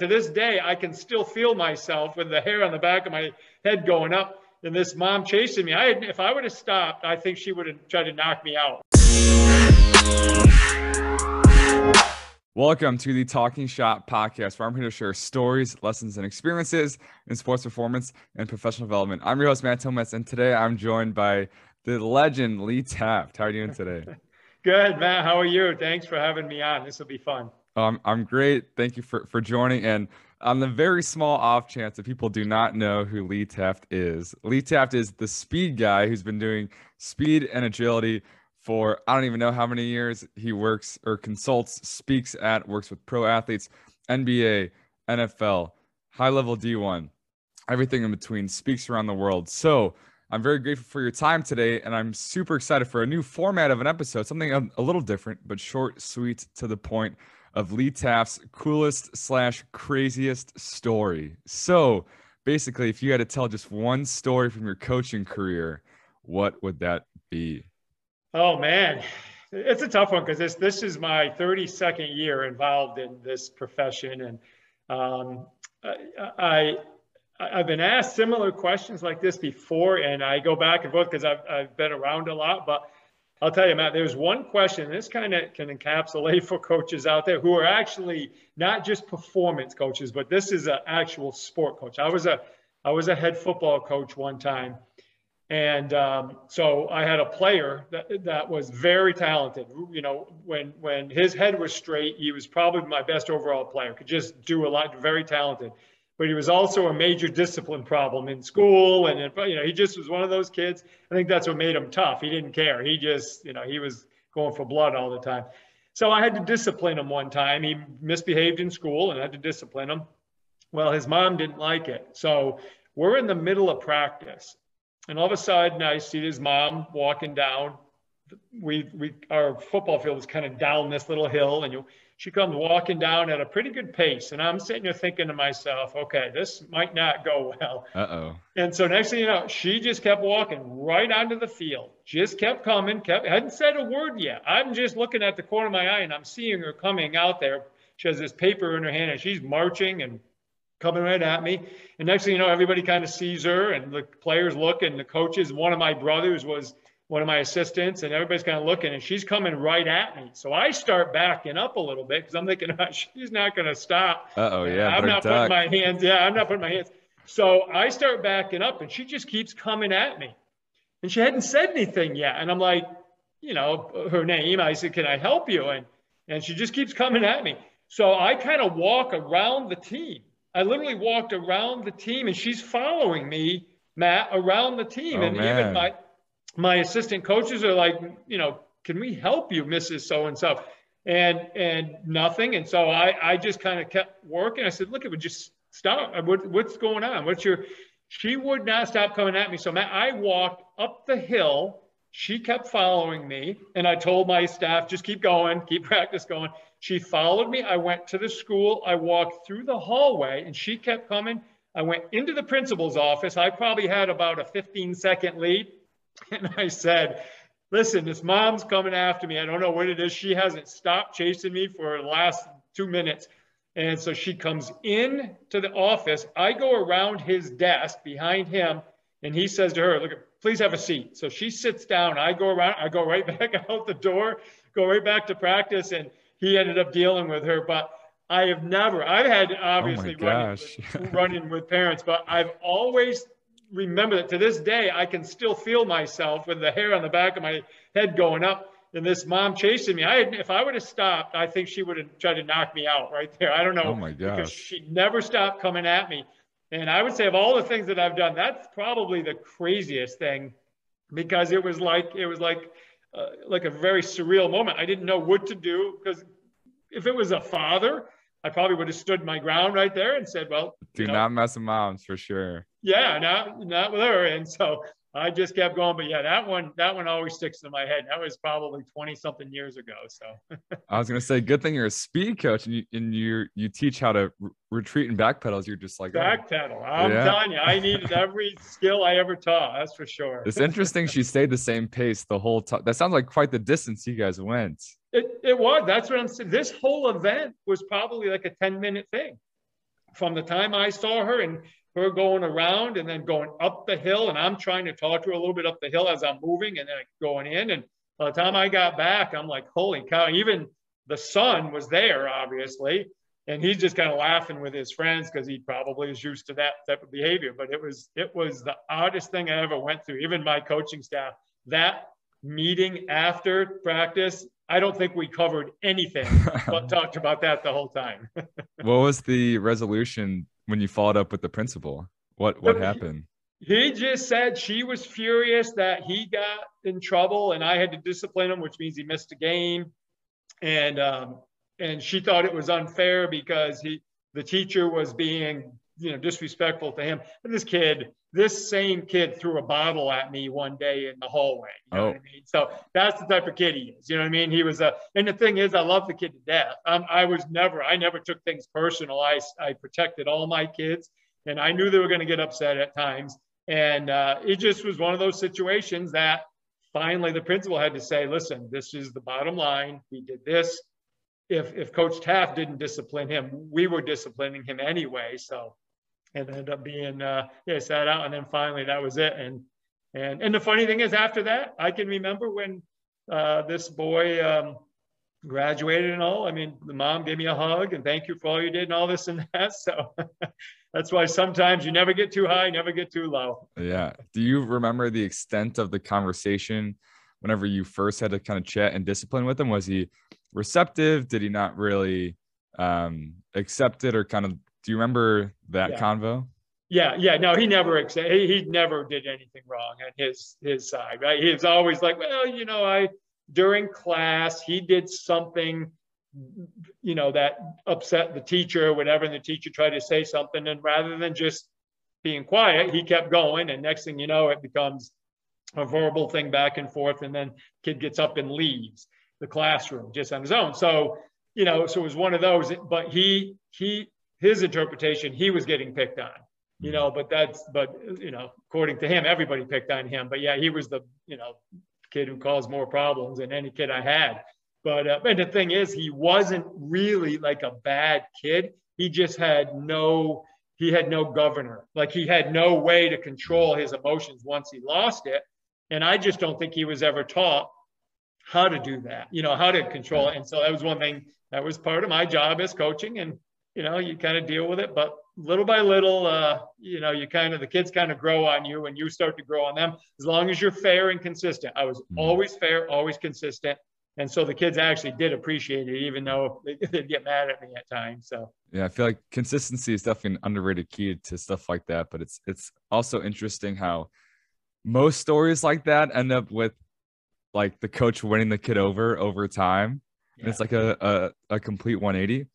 To this day, I can still feel myself with the hair on the back of my head going up and this mom chasing me. I, if I would have stopped, I think she would have tried to knock me out. Welcome to the Talking Shop podcast, where I'm here to share stories, lessons, and experiences in sports performance and professional development. I'm your host, Matt Thomas, and today I'm joined by the legend Lee Taft. How are you doing today? Good, Matt. How are you? Thanks for having me on. This will be fun. Um, I'm great. Thank you for, for joining. And on the very small off chance that people do not know who Lee Taft is, Lee Taft is the speed guy who's been doing speed and agility for I don't even know how many years. He works or consults, speaks at, works with pro athletes, NBA, NFL, high level D1, everything in between, speaks around the world. So I'm very grateful for your time today, and I'm super excited for a new format of an episode, something a, a little different, but short, sweet, to the point of Lee Taft's coolest slash craziest story. So basically, if you had to tell just one story from your coaching career, what would that be? Oh man, it's a tough one because this this is my 32nd year involved in this profession, and um, I, I have been asked similar questions like this before, and I go back and forth because I've I've been around a lot, but I'll tell you, Matt, there's one question. This kind of can encapsulate for coaches out there who are actually not just performance coaches, but this is an actual sport coach. I was a I was a head football coach one time, and um, so I had a player that that was very talented. You know, when when his head was straight, he was probably my best overall player. Could just do a lot. Very talented but he was also a major discipline problem in school. And, you know, he just was one of those kids. I think that's what made him tough. He didn't care. He just, you know, he was going for blood all the time. So I had to discipline him one time. He misbehaved in school and I had to discipline him. Well, his mom didn't like it. So we're in the middle of practice. And all of a sudden, I see his mom walking down. We, we, our football field is kind of down this little hill, and you she comes walking down at a pretty good pace. And I'm sitting there thinking to myself, okay, this might not go well. Uh oh. And so next thing you know, she just kept walking right onto the field, just kept coming, kept, hadn't said a word yet. I'm just looking at the corner of my eye and I'm seeing her coming out there. She has this paper in her hand and she's marching and coming right at me. And next thing you know, everybody kind of sees her and the players look and the coaches. One of my brothers was one of my assistants, and everybody's kind of looking, and she's coming right at me. So I start backing up a little bit because I'm thinking oh, she's not going to stop. Oh, yeah. I'm not duck. putting my hands. Yeah, I'm not putting my hands. So I start backing up, and she just keeps coming at me, and she hadn't said anything yet. And I'm like, you know, her name. I said, "Can I help you?" And and she just keeps coming at me. So I kind of walk around the team. I literally walked around the team, and she's following me, Matt, around the team, oh, and man. even my my assistant coaches are like, you know, can we help you, Mrs. So and so? And and nothing. And so I I just kind of kept working. I said, look, it would just stop. What, what's going on? What's your? She would not stop coming at me. So Matt, I walked up the hill. She kept following me, and I told my staff, just keep going, keep practice going. She followed me. I went to the school. I walked through the hallway, and she kept coming. I went into the principal's office. I probably had about a 15 second lead. And I said, listen, this mom's coming after me. I don't know what it is. She hasn't stopped chasing me for the last two minutes. And so she comes in to the office. I go around his desk behind him, and he says to her, Look, please have a seat. So she sits down. I go around, I go right back out the door, go right back to practice, and he ended up dealing with her. But I have never, I've had oh obviously oh running, with, running with parents, but I've always remember that to this day, I can still feel myself with the hair on the back of my head going up and this mom chasing me. I had, if I would have stopped, I think she would have tried to knock me out right there. I don't know. Oh my gosh. Because she never stopped coming at me. And I would say of all the things that I've done, that's probably the craziest thing because it was like, it was like, uh, like a very surreal moment. I didn't know what to do because if it was a father, I probably would have stood my ground right there and said, well, do know, not mess with moms for sure. Yeah, not, not with her. And so I just kept going. But yeah, that one, that one always sticks in my head. That was probably 20 something years ago. So I was going to say, good thing you're a speed coach and you, and you, you teach how to re- retreat and backpedals. You're just like, backpedal. Oh. I'm yeah. telling you, I needed every skill I ever taught. That's for sure. It's interesting. she stayed the same pace the whole time. That sounds like quite the distance you guys went. It, it was. That's what I'm saying. This whole event was probably like a 10 minute thing. from the time I saw her and her going around and then going up the hill, and I'm trying to talk to her a little bit up the hill as I'm moving and then going in. And by the time I got back, I'm like, holy cow, even the son was there, obviously. And he's just kind of laughing with his friends because he probably is used to that type of behavior. But it was it was the oddest thing I ever went through. Even my coaching staff, that meeting after practice, I don't think we covered anything but talked about that the whole time. what was the resolution when you followed up with the principal? What what happened? He just said she was furious that he got in trouble and I had to discipline him, which means he missed a game. And um, and she thought it was unfair because he the teacher was being you know disrespectful to him. And this kid, this same kid threw a bottle at me one day in the hallway. You know oh. what I mean? So that's the type of kid he is. You know what I mean? He was a, and the thing is, I love the kid to death. Um, I was never, I never took things personal. I, I protected all my kids and I knew they were going to get upset at times. And uh, it just was one of those situations that finally the principal had to say, listen, this is the bottom line. We did this. If, if Coach Taft didn't discipline him, we were disciplining him anyway. So it ended up being, uh, yeah, sat out. And then finally that was it. And, and, and the funny thing is after that, I can remember when uh, this boy um, graduated and all, I mean, the mom gave me a hug and thank you for all you did and all this and that. So that's why sometimes you never get too high, never get too low. Yeah. Do you remember the extent of the conversation whenever you first had to kind of chat and discipline with him? Was he receptive? Did he not really um, accept it or kind of, do you remember that yeah. convo? Yeah, yeah, no, he never he, he never did anything wrong on his his side, right? He's always like, well, you know, I during class he did something you know, that upset the teacher or whatever, and the teacher tried to say something, and rather than just being quiet, he kept going, and next thing you know, it becomes a verbal thing back and forth, and then kid gets up and leaves the classroom just on his own. So, you know, so it was one of those, but he he his interpretation, he was getting picked on, you know, but that's but you know, according to him, everybody picked on him. But yeah, he was the, you know, kid who caused more problems than any kid I had. But uh, and the thing is, he wasn't really like a bad kid. He just had no he had no governor. Like he had no way to control his emotions once he lost it. And I just don't think he was ever taught how to do that. You know how to control it. And so that was one thing that was part of my job as coaching. And you know you kind of deal with it, but little by little, uh, you know, you kind of the kids kind of grow on you, and you start to grow on them. As long as you're fair and consistent. I was mm-hmm. always fair, always consistent and so the kids actually did appreciate it, even though they, would get mad at me at times. So yeah, I feel like consistency is definitely an underrated key to stuff like that. But it's it's also interesting how most stories like that end up with like the coach winning the kid over over time, yeah. and it's like a, a a complete 180.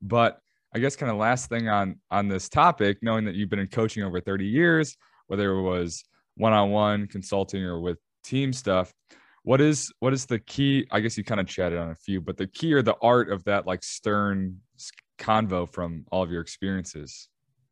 But I guess kind of last thing on on this topic, knowing that you've been in coaching over 30 years, whether it was one-on-one consulting or with team stuff what is what is the key i guess you kind of chatted on a few but the key or the art of that like stern convo from all of your experiences?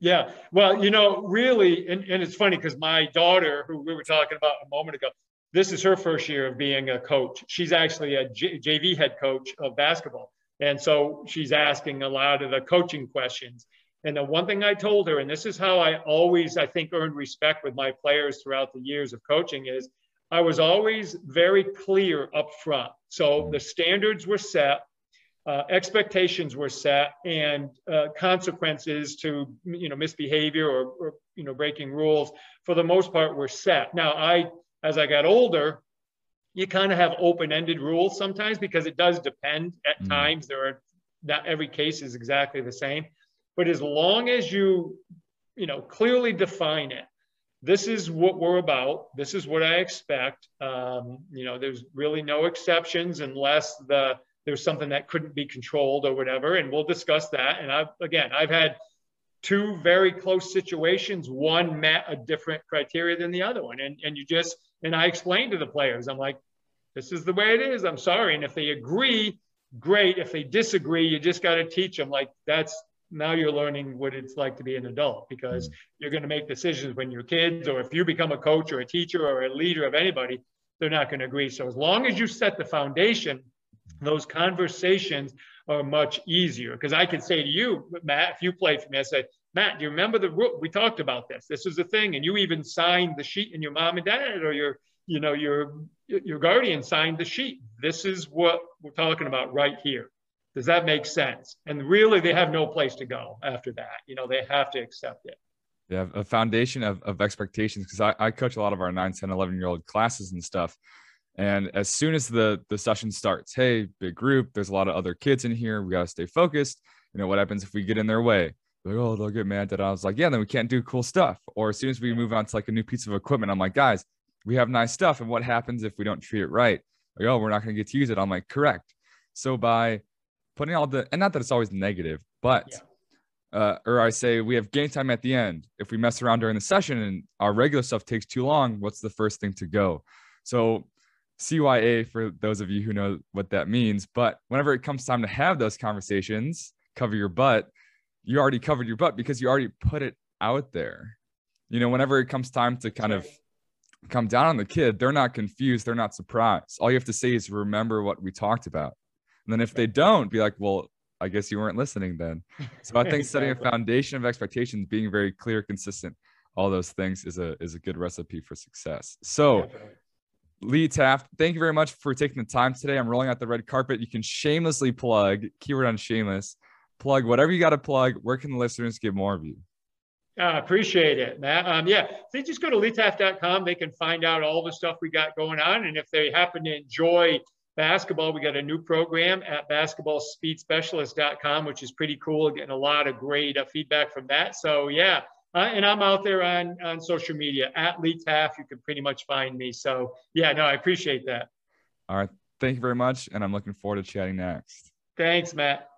Yeah well you know really and, and it's funny because my daughter who we were talking about a moment ago this is her first year of being a coach. She's actually a J- jv head coach of basketball and so she's asking a lot of the coaching questions and the one thing i told her and this is how i always i think earned respect with my players throughout the years of coaching is I was always very clear up front. So the standards were set, uh, expectations were set, and uh, consequences to you know misbehavior or, or, you know breaking rules for the most part were set. Now I, as I got older, you kind of have open-ended rules sometimes because it does depend. At mm. times there are not every case is exactly the same, but as long as you you know clearly define it this is what we're about. This is what I expect. Um, you know, there's really no exceptions unless the there's something that couldn't be controlled or whatever, and we'll discuss that. And I've again, I've had two very close situations. One met a different criteria than the other one, and and you just and I explained to the players, I'm like, this is the way it is. I'm sorry, and if they agree, great. If they disagree, you just got to teach them like that's now you're learning what it's like to be an adult because mm. you're going to make decisions when you're kids or if you become a coach or a teacher or a leader of anybody they're not going to agree so as long as you set the foundation those conversations are much easier because I can say to you, Matt, if you played for me, I say, Matt, do you remember the rule? We talked about this. This is the thing, and you even signed the sheet, and your mom and dad or your, you know, your your guardian signed the sheet. This is what we're talking about right here. Does that make sense? And really, they have no place to go after that. You know, they have to accept it. They have a foundation of, of expectations because I, I coach a lot of our 9, 10, 11 year old classes and stuff. And as soon as the the session starts, hey, big group, there's a lot of other kids in here. We got to stay focused. You know, what happens if we get in their way? Like, oh, they'll get mad that I was like, yeah, then we can't do cool stuff. Or as soon as we move on to like a new piece of equipment, I'm like, guys, we have nice stuff. And what happens if we don't treat it right? Like, oh, we're not going to get to use it. I'm like, correct. So by putting all the, and not that it's always negative, but, yeah. uh, or I say we have game time at the end. If we mess around during the session and our regular stuff takes too long, what's the first thing to go? So CYA for those of you who know what that means. But whenever it comes time to have those conversations, cover your butt, you already covered your butt because you already put it out there. You know, whenever it comes time to kind of come down on the kid, they're not confused, they're not surprised. All you have to say is remember what we talked about. And then if they don't, be like, well, I guess you weren't listening then. So I think exactly. setting a foundation of expectations, being very clear, consistent, all those things is a is a good recipe for success. So Lee Taft, thank you very much for taking the time today. I'm rolling out the red carpet. You can shamelessly plug, keyword on shameless, plug whatever you got to plug. Where can the listeners get more of you? I uh, appreciate it, Matt. Um, yeah, they just go to leetaft.com. They can find out all the stuff we got going on. And if they happen to enjoy basketball, we got a new program at basketballspeedspecialist.com, which is pretty cool. Getting a lot of great uh, feedback from that. So, yeah. Uh, and I'm out there on, on social media at Lee. You can pretty much find me. So, yeah, no, I appreciate that. All right. Thank you very much. And I'm looking forward to chatting next. Thanks, Matt.